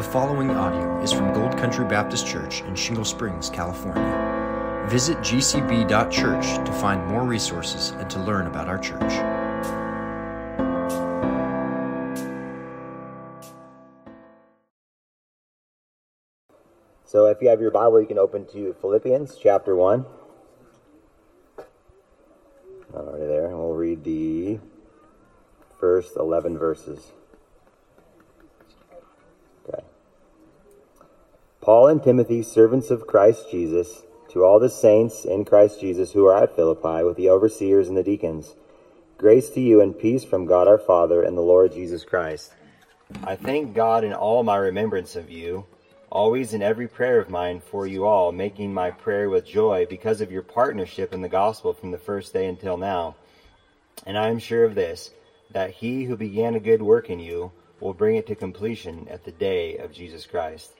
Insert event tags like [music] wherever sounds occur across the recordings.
The following audio is from Gold Country Baptist Church in Shingle Springs, California. Visit gcb.church to find more resources and to learn about our church. So if you have your Bible, you can open to Philippians chapter 1. Already there, and we'll read the first 11 verses. Paul and Timothy, servants of Christ Jesus, to all the saints in Christ Jesus who are at Philippi, with the overseers and the deacons, grace to you and peace from God our Father and the Lord Jesus Christ. I thank God in all my remembrance of you, always in every prayer of mine for you all, making my prayer with joy because of your partnership in the gospel from the first day until now. And I am sure of this, that he who began a good work in you will bring it to completion at the day of Jesus Christ.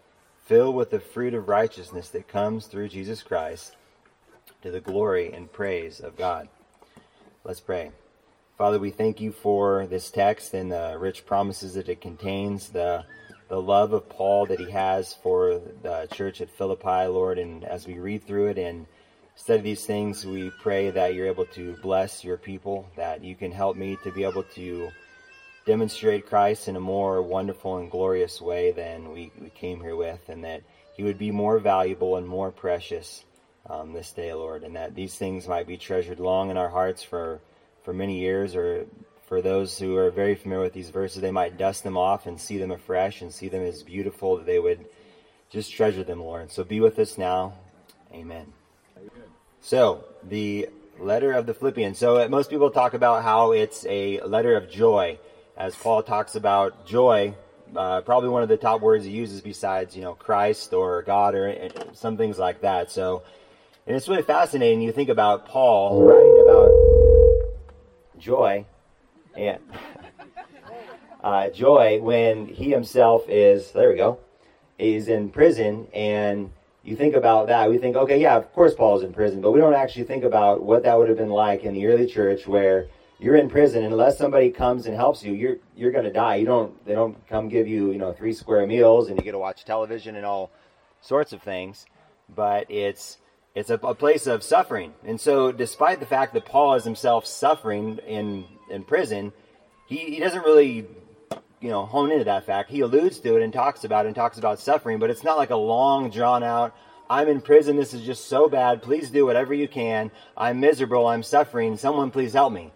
filled with the fruit of righteousness that comes through Jesus Christ, to the glory and praise of God. Let's pray. Father, we thank you for this text and the rich promises that it contains, the the love of Paul that he has for the church at Philippi, Lord. And as we read through it and study these things, we pray that you're able to bless your people, that you can help me to be able to demonstrate Christ in a more wonderful and glorious way than we, we came here with, and that he would be more valuable and more precious um, this day, Lord, and that these things might be treasured long in our hearts for, for many years or for those who are very familiar with these verses, they might dust them off and see them afresh and see them as beautiful that they would just treasure them, Lord. So be with us now. Amen. So, the letter of the Philippians. So, uh, most people talk about how it's a letter of joy, as Paul talks about joy. Uh, probably one of the top words he uses besides, you know, Christ or God or some things like that. So, and it's really fascinating. You think about Paul writing about joy and [laughs] uh, joy when he himself is there we go is in prison and you think about that we think okay yeah of course paul's in prison but we don't actually think about what that would have been like in the early church where you're in prison and unless somebody comes and helps you you're you're going to die you don't they don't come give you you know three square meals and you get to watch television and all sorts of things but it's it's a, a place of suffering and so despite the fact that paul is himself suffering in in prison, he, he doesn't really you know hone into that fact. He alludes to it and talks about it and talks about suffering, but it's not like a long drawn out. I'm in prison. This is just so bad. Please do whatever you can. I'm miserable. I'm suffering. Someone please help me.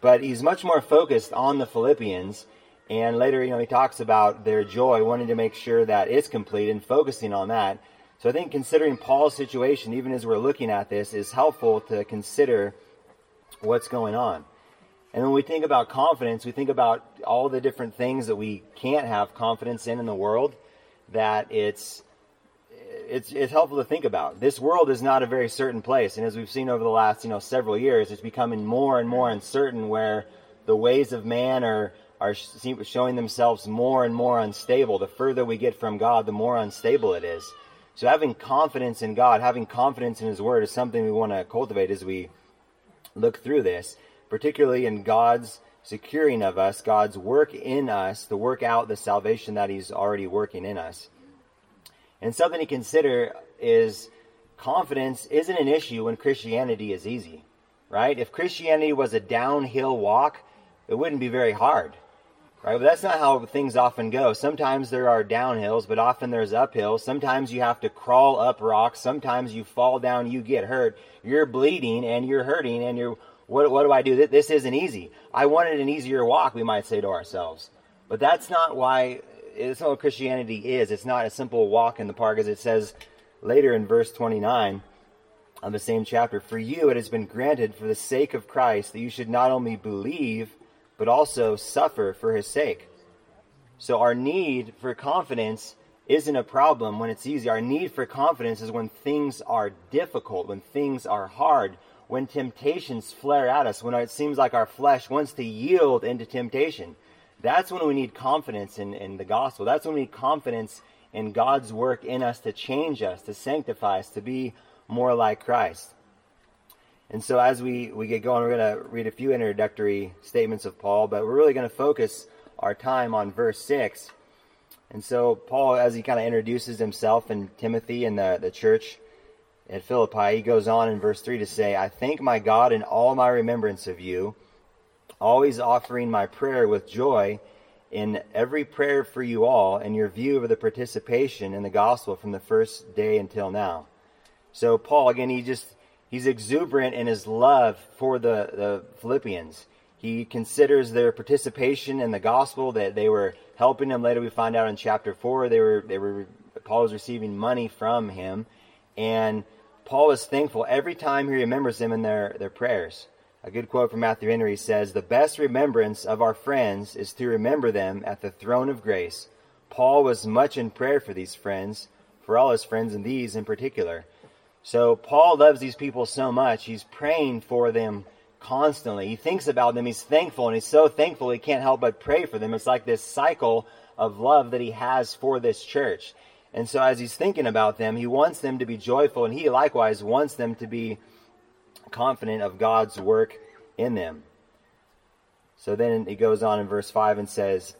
But he's much more focused on the Philippians. And later, you know, he talks about their joy, wanting to make sure that it's complete and focusing on that. So I think considering Paul's situation, even as we're looking at this, is helpful to consider what's going on. And when we think about confidence, we think about all the different things that we can't have confidence in in the world. That it's it's it's helpful to think about. This world is not a very certain place, and as we've seen over the last you know several years, it's becoming more and more uncertain. Where the ways of man are are showing themselves more and more unstable. The further we get from God, the more unstable it is. So having confidence in God, having confidence in His Word, is something we want to cultivate as we look through this particularly in God's securing of us, God's work in us to work out the salvation that He's already working in us. And something to consider is confidence isn't an issue when Christianity is easy, right? If Christianity was a downhill walk, it wouldn't be very hard, right? But that's not how things often go. Sometimes there are downhills, but often there's uphills. Sometimes you have to crawl up rocks. Sometimes you fall down, you get hurt. You're bleeding and you're hurting and you're what, what do I do? This isn't easy. I wanted an easier walk, we might say to ourselves. But that's not why, it's not Christianity is. It's not a simple walk in the park, as it says later in verse 29 of the same chapter. For you it has been granted for the sake of Christ that you should not only believe, but also suffer for his sake. So our need for confidence isn't a problem when it's easy. Our need for confidence is when things are difficult, when things are hard, when temptations flare at us, when it seems like our flesh wants to yield into temptation. That's when we need confidence in, in the gospel. That's when we need confidence in God's work in us to change us, to sanctify us, to be more like Christ. And so as we, we get going, we're going to read a few introductory statements of Paul, but we're really going to focus our time on verse 6. And so Paul, as he kind of introduces himself and Timothy and the, the church at Philippi, he goes on in verse 3 to say, I thank my God in all my remembrance of you, always offering my prayer with joy in every prayer for you all and your view of the participation in the gospel from the first day until now. So Paul, again, he just He's exuberant in his love for the, the Philippians. He considers their participation in the gospel that they were helping him. Later, we find out in chapter four they were they were Paul was receiving money from him, and Paul is thankful every time he remembers them in their their prayers. A good quote from Matthew Henry says, "The best remembrance of our friends is to remember them at the throne of grace." Paul was much in prayer for these friends, for all his friends, and these in particular. So Paul loves these people so much, he's praying for them constantly. He thinks about them, he's thankful, and he's so thankful he can't help but pray for them. It's like this cycle of love that he has for this church. And so as he's thinking about them, he wants them to be joyful, and he likewise wants them to be confident of God's work in them. So then he goes on in verse 5 and says,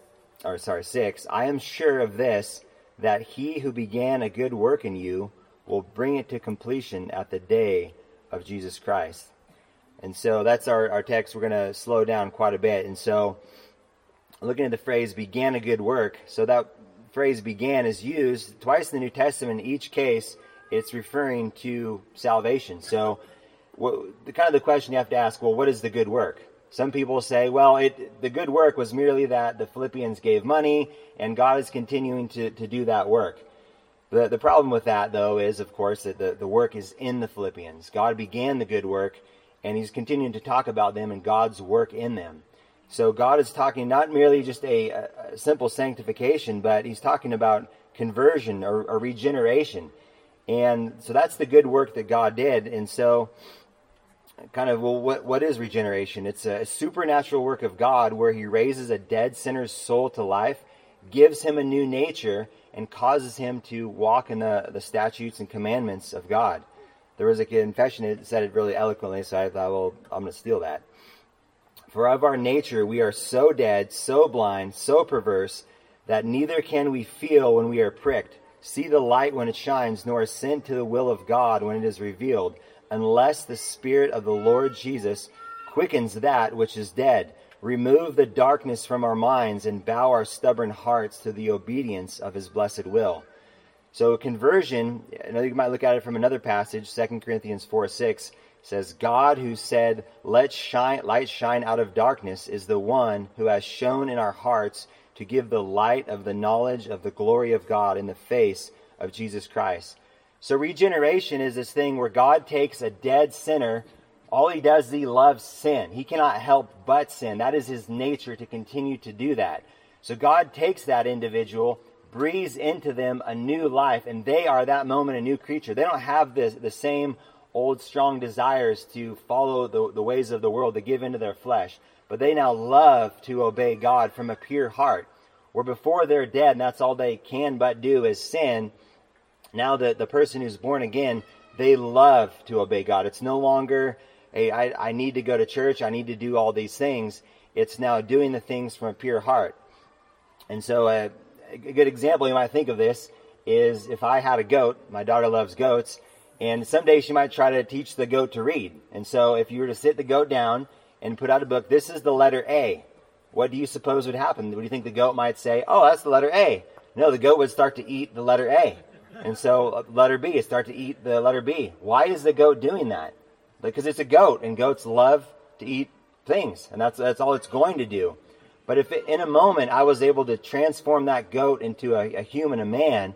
or sorry, 6, I am sure of this, that he who began a good work in you will bring it to completion at the day of Jesus Christ. And so that's our, our text. We're going to slow down quite a bit. And so, looking at the phrase began a good work, so that phrase began is used twice in the New Testament. In each case, it's referring to salvation. So, what, the kind of the question you have to ask well, what is the good work? Some people say, well, it, the good work was merely that the Philippians gave money and God is continuing to, to do that work. The, the problem with that, though, is, of course, that the, the work is in the Philippians. God began the good work, and He's continuing to talk about them and God's work in them. So God is talking not merely just a, a simple sanctification, but He's talking about conversion or, or regeneration. And so that's the good work that God did. And so, kind of, well, what, what is regeneration? It's a supernatural work of God where He raises a dead sinner's soul to life, gives him a new nature, and causes him to walk in the, the statutes and commandments of God. There was a confession that said it really eloquently, so I thought, well, I'm going to steal that. For of our nature we are so dead, so blind, so perverse, that neither can we feel when we are pricked, see the light when it shines, nor assent to the will of God when it is revealed, unless the Spirit of the Lord Jesus quickens that which is dead remove the darkness from our minds and bow our stubborn hearts to the obedience of his blessed will. So conversion, I you might look at it from another passage, 2 Corinthians 4 6 says, God who said, Let shine, light shine out of darkness, is the one who has shone in our hearts to give the light of the knowledge of the glory of God in the face of Jesus Christ. So regeneration is this thing where God takes a dead sinner all he does is he loves sin. He cannot help but sin. That is his nature to continue to do that. So God takes that individual, breathes into them a new life, and they are that moment a new creature. They don't have the, the same old strong desires to follow the, the ways of the world, to give into their flesh. But they now love to obey God from a pure heart. Where before they're dead, and that's all they can but do is sin. Now that the person who's born again, they love to obey God. It's no longer I need to go to church, I need to do all these things. It's now doing the things from a pure heart. And so, uh, a good example you might think of this is if I had a goat, my daughter loves goats, and someday she might try to teach the goat to read. And so, if you were to sit the goat down and put out a book, this is the letter A. What do you suppose would happen? What do you think the goat might say? Oh, that's the letter A. No, the goat would start to eat the letter A. And so, uh, letter B, start to eat the letter B. Why is the goat doing that? because it's a goat and goats love to eat things and that's that's all it's going to do but if it, in a moment i was able to transform that goat into a, a human a man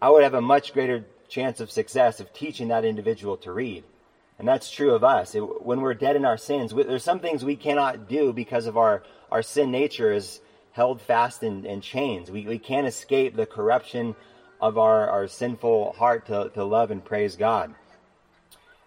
i would have a much greater chance of success of teaching that individual to read and that's true of us it, when we're dead in our sins we, there's some things we cannot do because of our our sin nature is held fast in, in chains we, we can't escape the corruption of our, our sinful heart to, to love and praise God.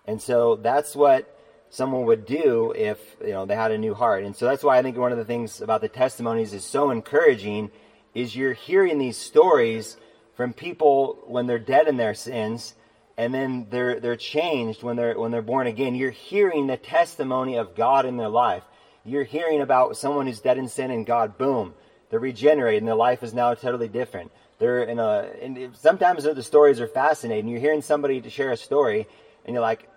And so that's what someone would do if you know they had a new heart. And so that's why I think one of the things about the testimonies is so encouraging is you're hearing these stories from people when they're dead in their sins and then they're they're changed when they're when they're born again. You're hearing the testimony of God in their life. You're hearing about someone who's dead in sin and God, boom, they're regenerated and their life is now totally different. They're in a and sometimes the stories are fascinating. You're hearing somebody to share a story and you're like,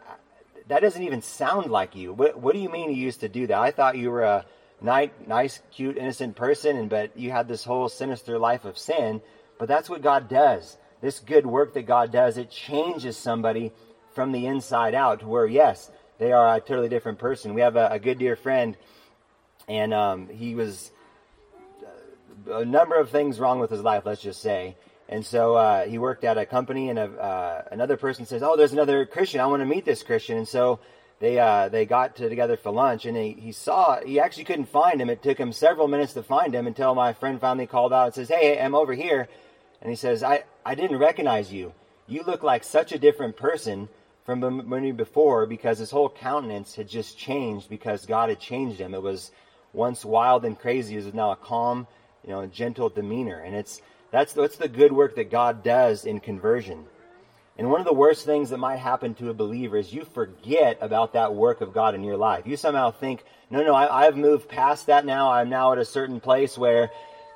that doesn't even sound like you. What, what do you mean you used to do that? I thought you were a nice, nice, cute, innocent person, and but you had this whole sinister life of sin. But that's what God does. This good work that God does, it changes somebody from the inside out to where, yes, they are a totally different person. We have a, a good dear friend, and um, he was a number of things wrong with his life, let's just say. And so uh, he worked at a company, and a, uh, another person says, "Oh, there's another Christian. I want to meet this Christian." And so they uh, they got to, together for lunch, and he, he saw he actually couldn't find him. It took him several minutes to find him until my friend finally called out and says, "Hey, I'm over here." And he says, "I I didn't recognize you. You look like such a different person from when you before because his whole countenance had just changed because God had changed him. It was once wild and crazy, is now a calm, you know, gentle demeanor, and it's." That's, that's the good work that God does in conversion. And one of the worst things that might happen to a believer is you forget about that work of God in your life. You somehow think, no, no, I, have moved past that now. I'm now at a certain place where,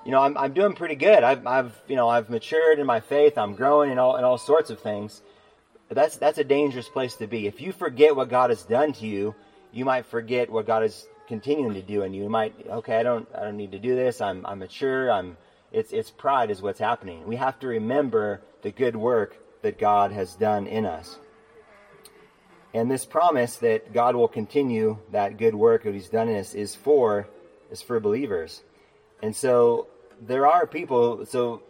you know, I'm, I'm doing pretty good. I've, I've, you know, I've matured in my faith. I'm growing in all, in all sorts of things. But that's, that's a dangerous place to be. If you forget what God has done to you, you might forget what God is continuing to do and you. Might, okay, I don't, I don't need to do this. I'm, I'm mature. I'm, it's, it's pride is what's happening. We have to remember the good work that God has done in us. And this promise that God will continue that good work that He's done in us is for is for believers. And so there are people. So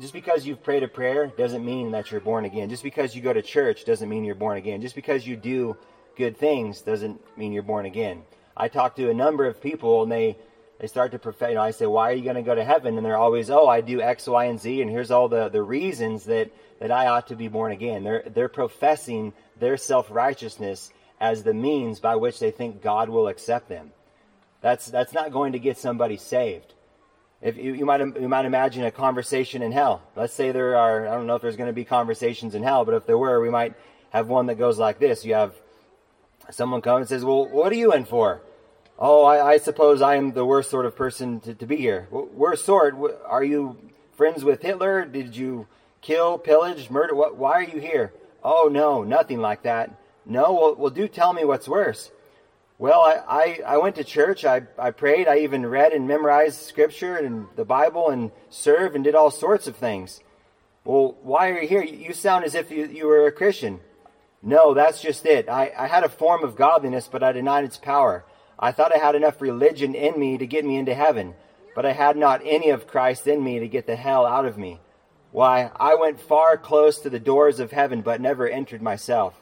just because you've prayed a prayer doesn't mean that you're born again. Just because you go to church doesn't mean you're born again. Just because you do good things doesn't mean you're born again. I talk to a number of people, and they they start to profess. You know, I say, "Why are you going to go to heaven?" And they're always, "Oh, I do X, Y, and Z, and here's all the, the reasons that that I ought to be born again." They're they're professing their self righteousness as the means by which they think God will accept them. That's that's not going to get somebody saved. If you, you might you might imagine a conversation in hell. Let's say there are I don't know if there's going to be conversations in hell, but if there were, we might have one that goes like this. You have someone come and says, "Well, what are you in for?" Oh, I, I, suppose I am the worst sort of person to, to be here. Worst sort? Are you friends with Hitler? Did you kill, pillage, murder? What, why are you here? Oh, no, nothing like that. No, well, well do tell me what's worse. Well, I, I, I went to church. I, I prayed. I even read and memorized scripture and the Bible and served and did all sorts of things. Well, why are you here? You sound as if you, you were a Christian. No, that's just it. I, I had a form of godliness, but I denied its power. I thought I had enough religion in me to get me into heaven, but I had not any of Christ in me to get the hell out of me. Why, I went far close to the doors of heaven, but never entered myself.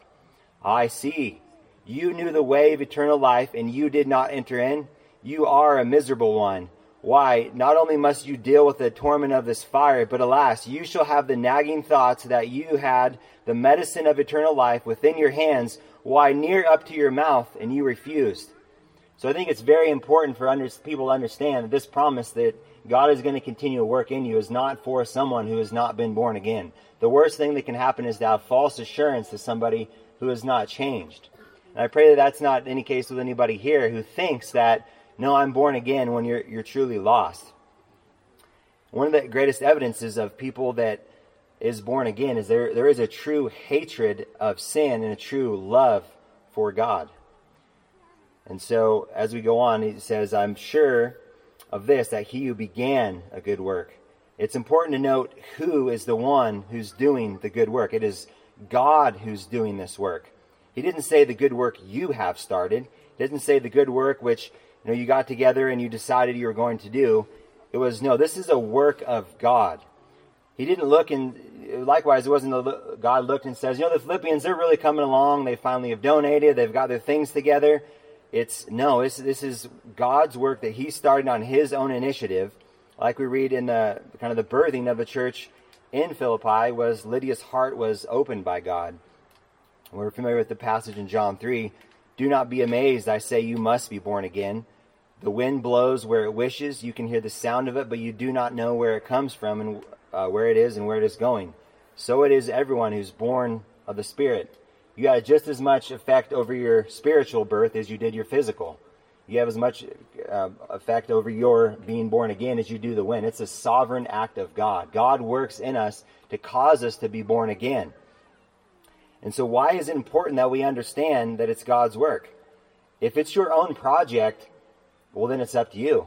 I see. You knew the way of eternal life, and you did not enter in. You are a miserable one. Why, not only must you deal with the torment of this fire, but alas, you shall have the nagging thoughts that you had the medicine of eternal life within your hands, why, near up to your mouth, and you refused. So I think it's very important for under, people to understand that this promise that God is going to continue to work in you is not for someone who has not been born again. The worst thing that can happen is to have false assurance to somebody who has not changed. And I pray that that's not any case with anybody here who thinks that, no, I'm born again when you're, you're truly lost. One of the greatest evidences of people that is born again is there, there is a true hatred of sin and a true love for God. And so as we go on, he says, I'm sure of this, that he who began a good work. It's important to note who is the one who's doing the good work. It is God who's doing this work. He didn't say the good work you have started. He didn't say the good work which you know you got together and you decided you were going to do. It was no, this is a work of God. He didn't look and likewise it wasn't the, God looked and says, you know, the Philippians they're really coming along. They finally have donated. They've got their things together. It's no, it's, this is God's work that He started on His own initiative. Like we read in the kind of the birthing of the church in Philippi was Lydia's heart was opened by God. We're familiar with the passage in John 3. Do not be amazed, I say you must be born again. The wind blows where it wishes. You can hear the sound of it, but you do not know where it comes from and uh, where it is and where it is going. So it is everyone who's born of the Spirit. You got just as much effect over your spiritual birth as you did your physical. You have as much uh, effect over your being born again as you do the wind. It's a sovereign act of God. God works in us to cause us to be born again. And so, why is it important that we understand that it's God's work? If it's your own project, well, then it's up to you.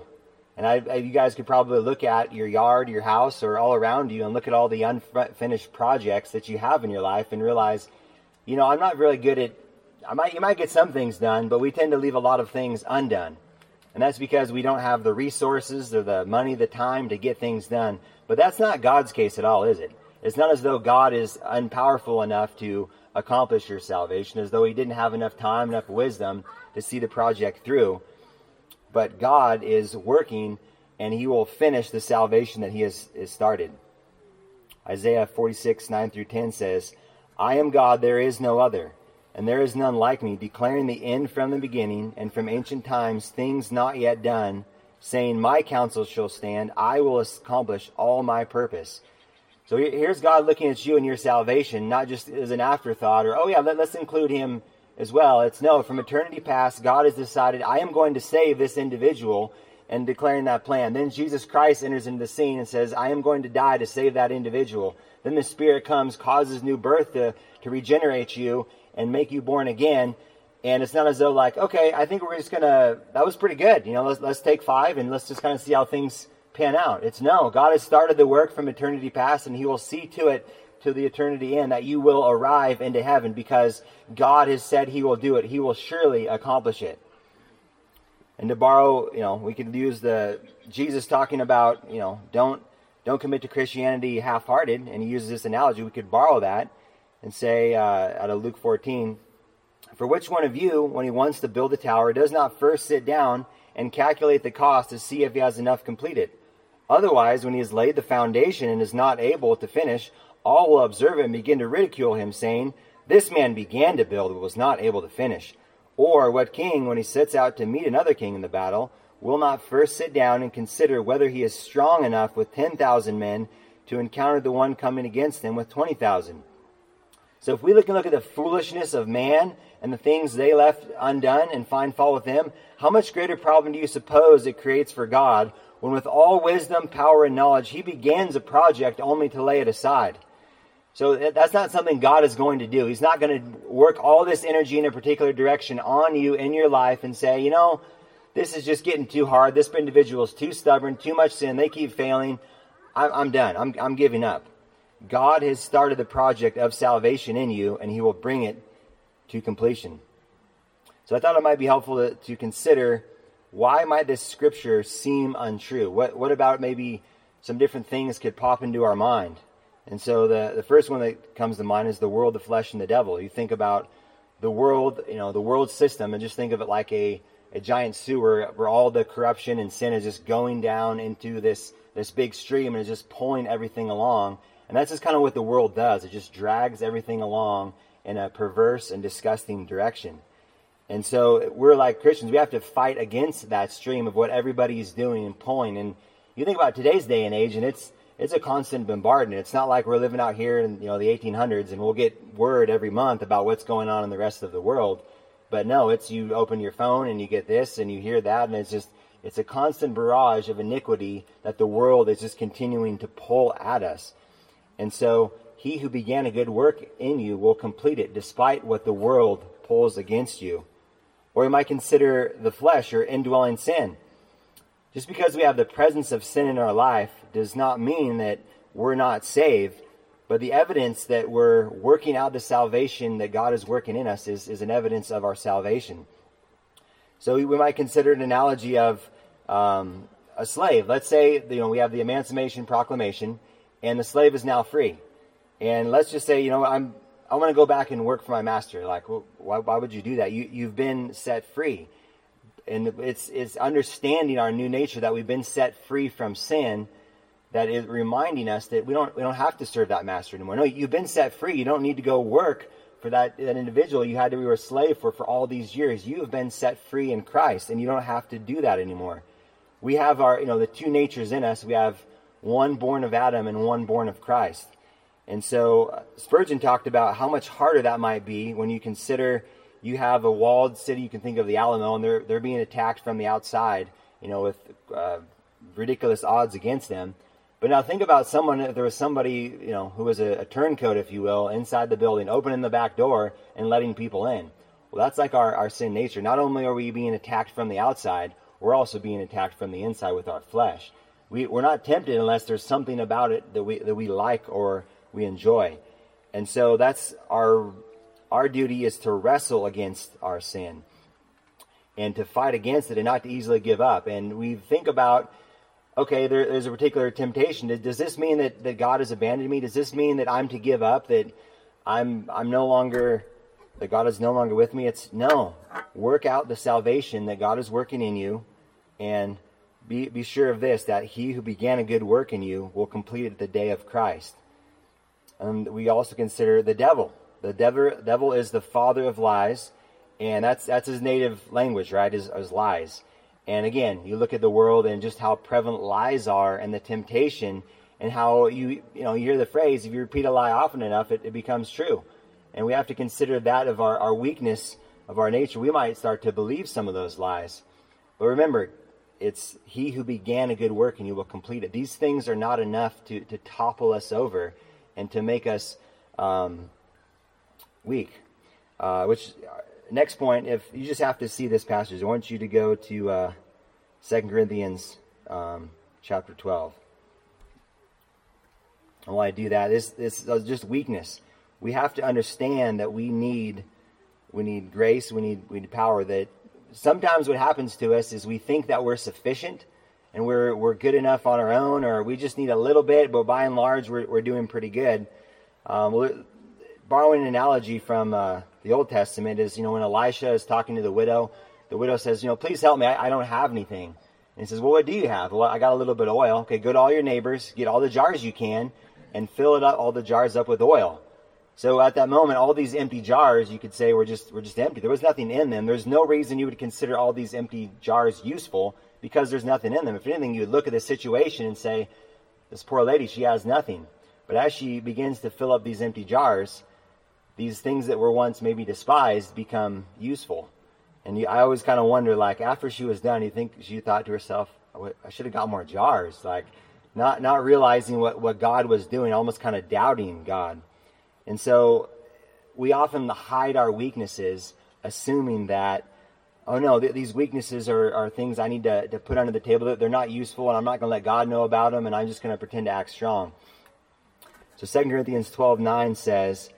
And I, I, you guys could probably look at your yard, your house, or all around you and look at all the unfinished projects that you have in your life and realize, you know, I'm not really good at, I might, you might get some things done, but we tend to leave a lot of things undone. And that's because we don't have the resources or the money, the time to get things done. But that's not God's case at all, is it? It's not as though God is unpowerful enough to accomplish your salvation, as though He didn't have enough time, enough wisdom to see the project through but God is working and he will finish the salvation that he has, has started. Isaiah 46, 9 through 10 says, I am God, there is no other, and there is none like me, declaring the end from the beginning, and from ancient times things not yet done, saying, My counsel shall stand, I will accomplish all my purpose. So here's God looking at you and your salvation, not just as an afterthought, or, oh yeah, let, us include him as well. It's no, from eternity past, God has decided, I am going to save this individual and declaring that plan. Then Jesus Christ enters into the scene and says, I am going to die to save that individual. Then the Spirit comes, causes new birth to, to regenerate you and make you born again. And it's not as though like, okay, I think we're just gonna, that was pretty good. You know, let's, let's take five and let's just kind of see how things pan out. It's no, God has started the work from eternity past and he will see to it to the eternity end that you will arrive into heaven because God has said he will do it. He will surely accomplish it. And to borrow, you know, we could use the Jesus talking about, you know, don't don't commit to Christianity half-hearted, and he uses this analogy. We could borrow that and say uh, out of Luke 14, for which one of you, when he wants to build a tower, does not first sit down and calculate the cost to see if he has enough completed? Otherwise, when he has laid the foundation and is not able to finish, all will observe it and begin to ridicule him, saying, This man began to build but was not able to finish. Or what king, when he sets out to meet another king in the battle, will not first sit down and consider whether he is strong enough with 10,000 men to encounter the one coming against him with 20,000? So if we look and look at the foolishness of man and the things they left undone and find fault with them, how much greater problem do you suppose it creates for God when with all wisdom, power, and knowledge he begins a project only to lay it aside? So that's not something God is going to do. He's not going to work all this energy in a particular direction on you in your life and say, you know, this is just getting too hard. This individual is too stubborn, too much sin. They keep failing. I'm, done. I'm, I'm giving up. God has started the project of salvation in you, and He will bring it to completion. So I thought it might be helpful to, to consider why might this scripture seem untrue? What, what about maybe some different things could pop into our mind? And so the, the first one that comes to mind is the world, the flesh, and the devil. You think about the world, you know, the world system, and just think of it like a, a giant sewer where all the corruption and sin is just going down into this, this big stream and is just pulling everything along. And that's just kind of what the world does. It just drags everything along in a perverse and disgusting direction. And so we're like Christians, we have to fight against that stream of what everybody's doing and pulling. And you think about today's day and age, and it's it's a constant bombardment. It's not like we're living out here in you know the 1800s and we'll get word every month about what's going on in the rest of the world. But no, it's you open your phone and you get this and you hear that and it's just it's a constant barrage of iniquity that the world is just continuing to pull at us. And so he who began a good work in you will complete it despite what the world pulls against you. Or you might consider the flesh or indwelling sin. Just because we have the presence of sin in our life does not mean that we're not saved, but the evidence that we're working out the salvation that God is working in us is, is an evidence of our salvation. So we might consider an analogy of um, a slave. Let's say you know we have the Emancipation Proclamation, and the slave is now free. And let's just say you know I'm I want to go back and work for my master. Like, why, why would you do that? You you've been set free and it's it's understanding our new nature that we've been set free from sin that is reminding us that we don't we don't have to serve that master anymore. No, you've been set free. You don't need to go work for that, that individual you had to be a slave for for all these years. You have been set free in Christ, and you don't have to do that anymore. We have our you know the two natures in us. We have one born of Adam and one born of Christ. And so uh, Spurgeon talked about how much harder that might be when you consider you have a walled city. You can think of the Alamo, and they're they're being attacked from the outside. You know, with uh, ridiculous odds against them. But now think about someone, if there was somebody, you know, who was a, a, turncoat, if you will, inside the building, opening the back door and letting people in. Well, that's like our, our sin nature. Not only are we being attacked from the outside, we're also being attacked from the inside with our flesh. We, we're not tempted unless there's something about it that we, that we like or we enjoy. And so that's our, our duty is to wrestle against our sin and to fight against it and not to easily give up. And we think about okay, there, there's a particular temptation. Does this mean that, that God has abandoned me? Does this mean that I'm to give up? That I'm I'm no longer that God is no longer with me? It's no. Work out the salvation that God is working in you, and be be sure of this: that He who began a good work in you will complete it the day of Christ. And we also consider the devil. The devil devil is the father of lies, and that's that's his native language, right? Is, is lies. And again, you look at the world and just how prevalent lies are and the temptation and how you you know you hear the phrase if you repeat a lie often enough it, it becomes true. And we have to consider that of our, our weakness of our nature. We might start to believe some of those lies. But remember, it's he who began a good work and you will complete it. These things are not enough to, to topple us over and to make us um, weak. Uh, which next point, if you just have to see this passage, I want you to go to uh, 2 Corinthians um, chapter 12. And while I do that, this, this is just weakness. We have to understand that we need we need grace, we need we need power. That sometimes what happens to us is we think that we're sufficient and we're we're good enough on our own, or we just need a little bit, but by and large we're we're doing pretty good. Um, borrowing an analogy from uh, the Old Testament is, you know, when Elisha is talking to the widow, the widow says, you know, please help me. I, I don't have anything. And he says, well, what do you have? Well, I got a little bit of oil. Okay, go to all your neighbors, get all the jars you can, and fill it up, all the jars up with oil. So at that moment, all these empty jars, you could say, were just were just empty. There was nothing in them. There's no reason you would consider all these empty jars useful because there's nothing in them. If anything, you would look at the situation and say, this poor lady, she has nothing. But as she begins to fill up these empty jars, these things that were once maybe despised become useful. And you, I always kind of wonder, like, after she was done, you think she thought to herself, I should have got more jars. Like, not, not realizing what, what God was doing, almost kind of doubting God. And so we often hide our weaknesses, assuming that, oh no, th- these weaknesses are, are things I need to, to put under the table, they're not useful, and I'm not going to let God know about them, and I'm just going to pretend to act strong. So 2 Corinthians 12 9 says,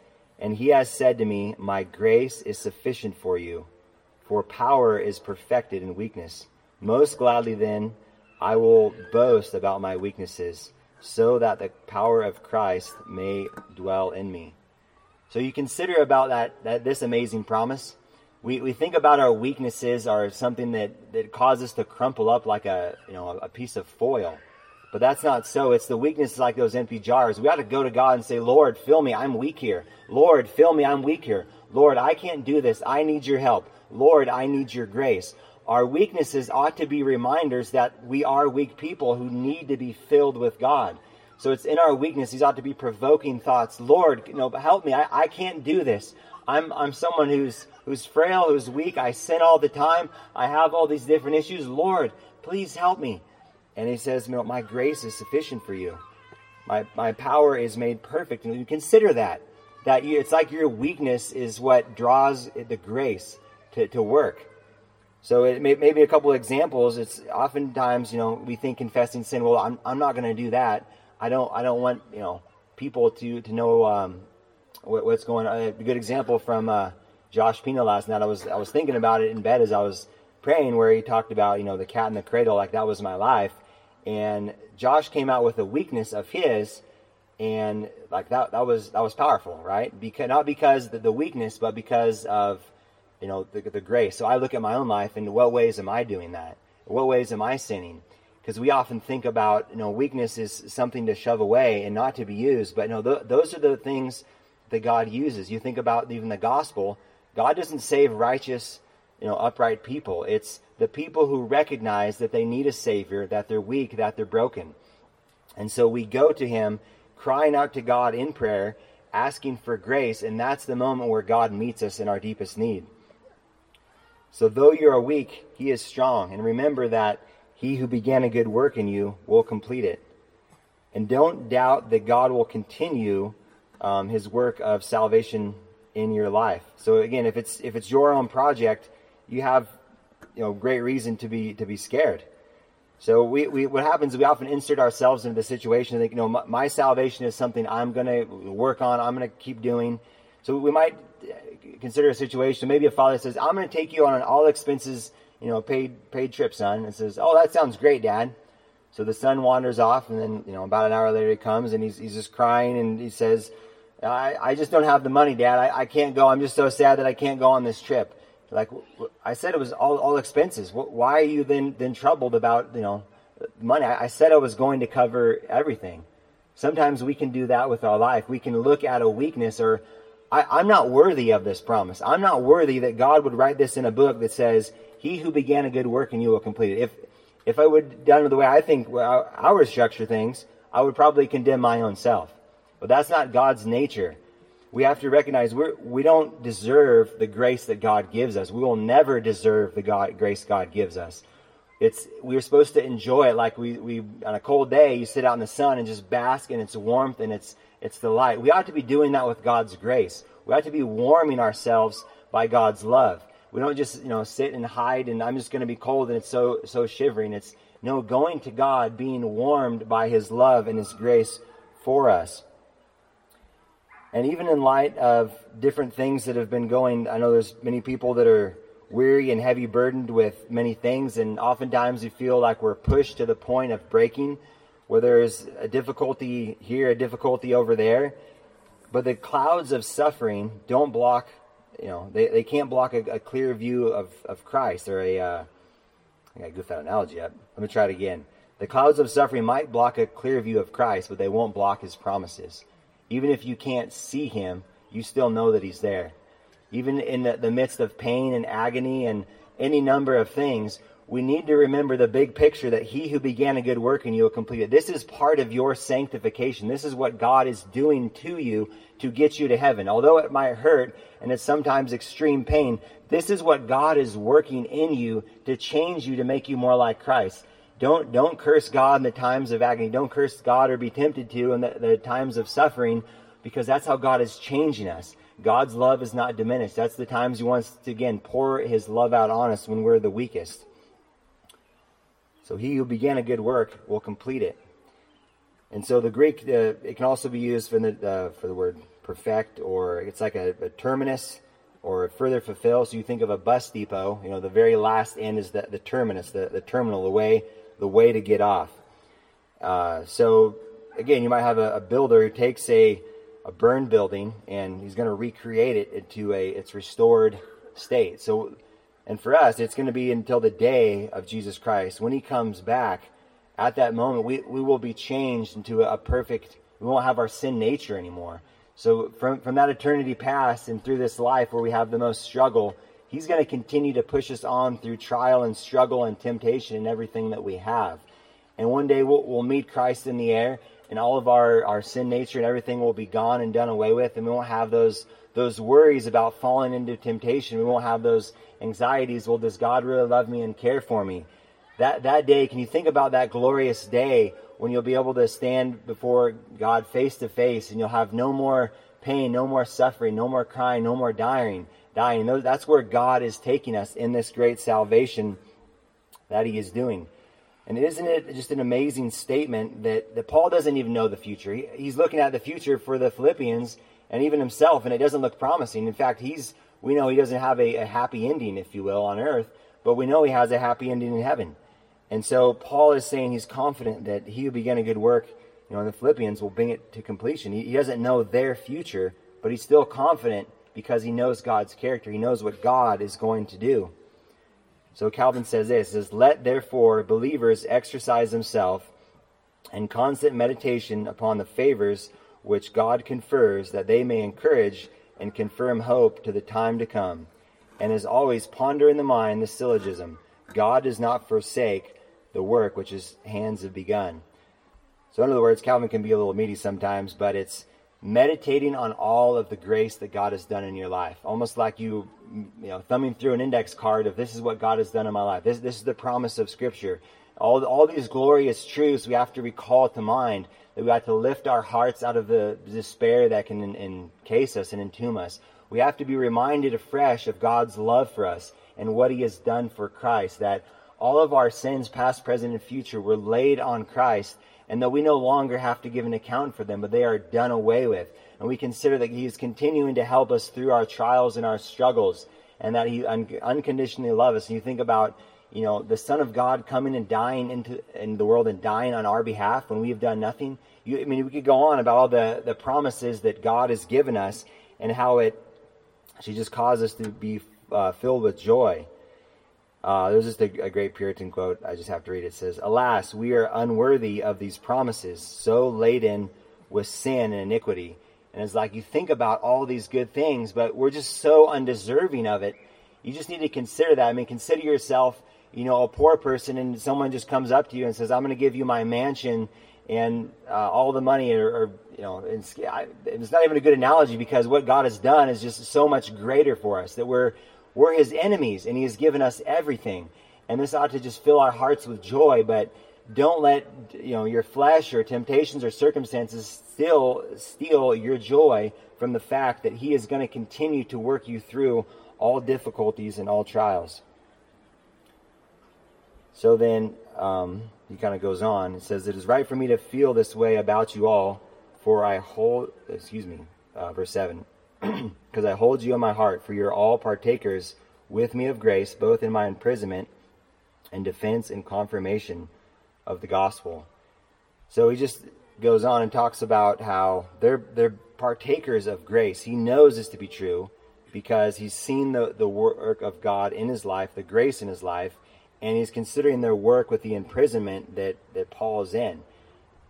and he has said to me, My grace is sufficient for you, for power is perfected in weakness. Most gladly, then, I will boast about my weaknesses, so that the power of Christ may dwell in me. So you consider about that, that this amazing promise. We, we think about our weaknesses are something that, that causes us to crumple up like a you know a piece of foil. But that's not so. It's the weakness like those empty jars. We ought to go to God and say, Lord, fill me. I'm weak here. Lord, fill me. I'm weak here. Lord, I can't do this. I need your help. Lord, I need your grace. Our weaknesses ought to be reminders that we are weak people who need to be filled with God. So it's in our weakness. These ought to be provoking thoughts. Lord, you know, help me. I, I can't do this. I'm, I'm someone who's, who's frail, who's weak. I sin all the time. I have all these different issues. Lord, please help me. And he says, know, My grace is sufficient for you. My, my power is made perfect. And you consider that. That you, it's like your weakness is what draws the grace to, to work. So it may, maybe a couple examples. It's oftentimes, you know, we think confessing sin. Well, I'm, I'm not going to do that. I don't I don't want you know people to to know um, what, what's going on. A good example from uh, Josh Pina last night. I was I was thinking about it in bed as I was praying, where he talked about you know the cat in the cradle, like that was my life. And Josh came out with a weakness of his, and like that that was that was powerful, right? Because not because the, the weakness, but because of you know the, the grace. So I look at my own life and what ways am I doing that? What ways am I sinning? because we often think about you know weakness is something to shove away and not to be used but no th- those are the things that god uses you think about even the gospel god doesn't save righteous you know upright people it's the people who recognize that they need a savior that they're weak that they're broken and so we go to him crying out to god in prayer asking for grace and that's the moment where god meets us in our deepest need so though you are weak he is strong and remember that he who began a good work in you will complete it. And don't doubt that God will continue um, his work of salvation in your life. So again, if it's if it's your own project, you have you know great reason to be to be scared. So we, we what happens? Is we often insert ourselves into the situation and think, you know, my, my salvation is something I'm going to work on. I'm going to keep doing. So we might uh, consider a situation. Maybe a father says, "I'm going to take you on an all expenses you know, paid paid trip, son, and says, "Oh, that sounds great, Dad." So the son wanders off, and then you know, about an hour later, he comes and he's he's just crying, and he says, "I I just don't have the money, Dad. I, I can't go. I'm just so sad that I can't go on this trip." Like I said, it was all all expenses. Why are you then then troubled about you know money? I, said I was going to cover everything. Sometimes we can do that with our life. We can look at a weakness or I, am not worthy of this promise. I'm not worthy that God would write this in a book that says, He who began a good work in you will complete it. If, if I would done the way I think well, I would structure things, I would probably condemn my own self. But that's not God's nature. We have to recognize we're, we don't deserve the grace that God gives us. We will never deserve the God, grace God gives us. It's, we're supposed to enjoy it like we, we, on a cold day, you sit out in the sun and just bask in its warmth and its, it's the light. We ought to be doing that with God's grace. We ought to be warming ourselves by God's love. We don't just, you know, sit and hide and I'm just going to be cold and it's so so shivering. It's no going to God, being warmed by his love and his grace for us. And even in light of different things that have been going, I know there's many people that are weary and heavy burdened with many things, and oftentimes we feel like we're pushed to the point of breaking where there's a difficulty here, a difficulty over there. But the clouds of suffering don't block, you know, they, they can't block a, a clear view of, of Christ or a, uh, I got to goof that analogy up. Let me try it again. The clouds of suffering might block a clear view of Christ, but they won't block his promises. Even if you can't see him, you still know that he's there. Even in the, the midst of pain and agony and any number of things, we need to remember the big picture that he who began a good work in you will complete it. This is part of your sanctification. This is what God is doing to you to get you to heaven. Although it might hurt and it's sometimes extreme pain, this is what God is working in you to change you to make you more like Christ. Don't, don't curse God in the times of agony. Don't curse God or be tempted to in the, the times of suffering because that's how God is changing us. God's love is not diminished. That's the times He wants to, again, pour His love out on us when we're the weakest. So he who began a good work will complete it. And so the Greek, uh, it can also be used for the, uh, for the word perfect, or it's like a, a, terminus, or further fulfill. So you think of a bus depot, you know, the very last end is the, the terminus, the, the terminal, the way, the way to get off. Uh, so again, you might have a, a, builder who takes a, a burned building and he's going to recreate it into a its restored state. So and for us, it's going to be until the day of Jesus Christ. When he comes back, at that moment, we, we will be changed into a perfect, we won't have our sin nature anymore. So from, from that eternity past and through this life where we have the most struggle, he's going to continue to push us on through trial and struggle and temptation and everything that we have. And one day we'll, we'll meet Christ in the air and all of our, our sin nature and everything will be gone and done away with. And we won't have those, those worries about falling into temptation. We won't have those anxieties. Well, does God really love me and care for me? That, that day, can you think about that glorious day when you'll be able to stand before God face to face and you'll have no more pain, no more suffering, no more crying, no more dying, dying. That's where God is taking us in this great salvation that he is doing. And isn't it just an amazing statement that, that Paul doesn't even know the future? He, he's looking at the future for the Philippians and even himself, and it doesn't look promising. In fact, he's we know he doesn't have a, a happy ending, if you will, on earth, but we know he has a happy ending in heaven. And so Paul is saying he's confident that he who began a good work, you know, in the Philippians will bring it to completion. He, he doesn't know their future, but he's still confident because he knows God's character. He knows what God is going to do. So Calvin says this says, Let therefore believers exercise themselves in constant meditation upon the favors which God confers, that they may encourage and confirm hope to the time to come. And as always, ponder in the mind the syllogism God does not forsake the work which his hands have begun. So, in other words, Calvin can be a little meaty sometimes, but it's meditating on all of the grace that God has done in your life. Almost like you, you know, thumbing through an index card of this is what God has done in my life. This, this is the promise of Scripture. All, all these glorious truths we have to recall to mind that we have to lift our hearts out of the despair that can encase us and entomb us. We have to be reminded afresh of God's love for us and what He has done for Christ, that all of our sins, past, present, and future, were laid on Christ and that we no longer have to give an account for them, but they are done away with. And we consider that He is continuing to help us through our trials and our struggles, and that He un- unconditionally loves us. And you think about, you know, the Son of God coming and dying into in the world and dying on our behalf when we have done nothing. You, I mean, we could go on about all the, the promises that God has given us and how it should just cause us to be uh, filled with joy. Uh, there's just a, a, great Puritan quote. I just have to read it. It says, Alas, we are unworthy of these promises, so laden with sin and iniquity. And it's like you think about all these good things, but we're just so undeserving of it. You just need to consider that. I mean, consider yourself, you know, a poor person, and someone just comes up to you and says, I'm going to give you my mansion and uh, all the money, or, or you know, it's, it's not even a good analogy because what God has done is just so much greater for us that we're we're his enemies, and he has given us everything. And this ought to just fill our hearts with joy, but don't let you know your flesh or temptations or circumstances still steal your joy from the fact that he is going to continue to work you through all difficulties and all trials. So then um, he kind of goes on. It says, It is right for me to feel this way about you all, for I hold, excuse me, uh, verse 7 [clears throat] because I hold you in my heart, for you're all partakers with me of grace, both in my imprisonment and defense and confirmation of the gospel. So he just goes on and talks about how they're they're partakers of grace. He knows this to be true because he's seen the, the work of God in his life, the grace in his life, and he's considering their work with the imprisonment that, that Paul is in.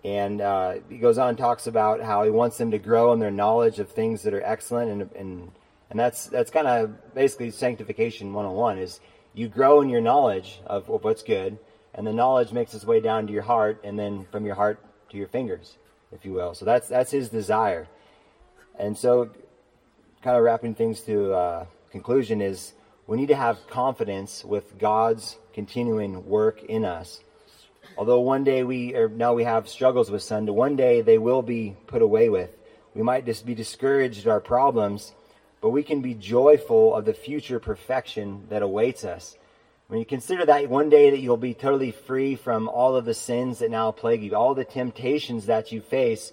And uh, he goes on and talks about how he wants them to grow in their knowledge of things that are excellent, and and and that's that's kind of basically sanctification 101 is you grow in your knowledge of, what's good, and the knowledge makes its way down to your heart, and then from your heart to your fingers, if you will. So that's that's his desire, and so kind of wrapping things to uh, conclusion is we need to have confidence with God's continuing work in us Although one day we or now we have struggles with sin, one day they will be put away with. We might just be discouraged at our problems, but we can be joyful of the future perfection that awaits us. When you consider that one day that you'll be totally free from all of the sins that now plague you, all the temptations that you face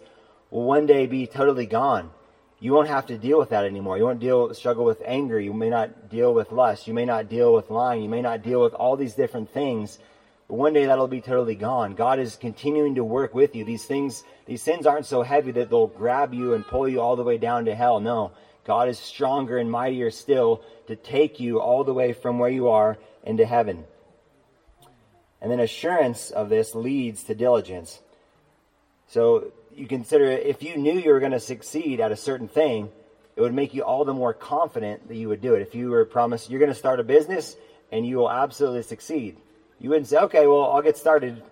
will one day be totally gone. You won't have to deal with that anymore. You won't deal struggle with anger. You may not deal with lust. You may not deal with lying. You may not deal with all these different things one day that'll be totally gone. God is continuing to work with you. These things, these sins aren't so heavy that they'll grab you and pull you all the way down to hell. No. God is stronger and mightier still to take you all the way from where you are into heaven. And then assurance of this leads to diligence. So you consider if you knew you were going to succeed at a certain thing, it would make you all the more confident that you would do it. If you were promised you're going to start a business and you will absolutely succeed, you wouldn't say, okay, well, I'll get started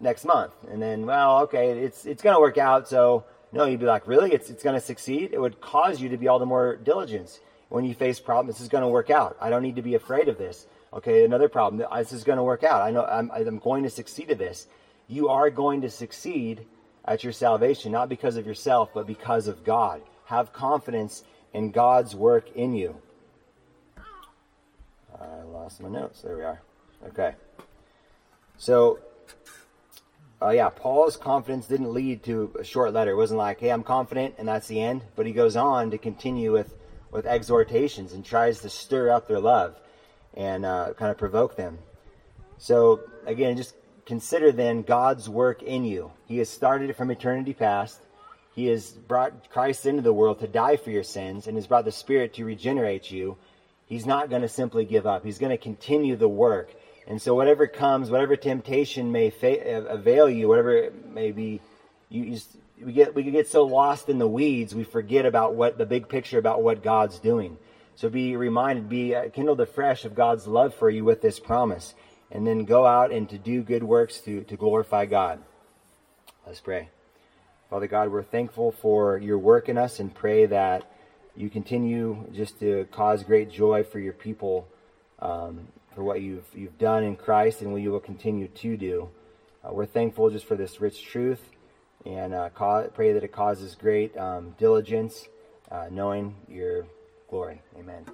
next month. And then, well, okay, it's, it's going to work out. So, no, you'd be like, really? It's, it's going to succeed? It would cause you to be all the more diligent when you face problems. This is going to work out. I don't need to be afraid of this. Okay, another problem. Uh, this is going to work out. I know I'm, I'm going to succeed at this. You are going to succeed at your salvation, not because of yourself, but because of God. Have confidence in God's work in you. I lost my notes. There we are. Okay. So, uh, yeah, Paul's confidence didn't lead to a short letter. It wasn't like, hey, I'm confident and that's the end. But he goes on to continue with, with exhortations and tries to stir up their love and uh, kind of provoke them. So, again, just consider then God's work in you. He has started it from eternity past. He has brought Christ into the world to die for your sins and has brought the Spirit to regenerate you. He's not going to simply give up. He's going to continue the work. And so, whatever comes, whatever temptation may fa- avail you, whatever it may be, you, you just, we get we get so lost in the weeds, we forget about what the big picture about what God's doing. So be reminded, be uh, kindled afresh of God's love for you with this promise, and then go out and to do good works to to glorify God. Let's pray. Father God, we're thankful for your work in us, and pray that you continue just to cause great joy for your people, um, for what you've you've done in Christ, and what you will continue to do. Uh, we're thankful just for this rich truth and uh, pray that it causes great um, diligence, uh, knowing your glory. Amen.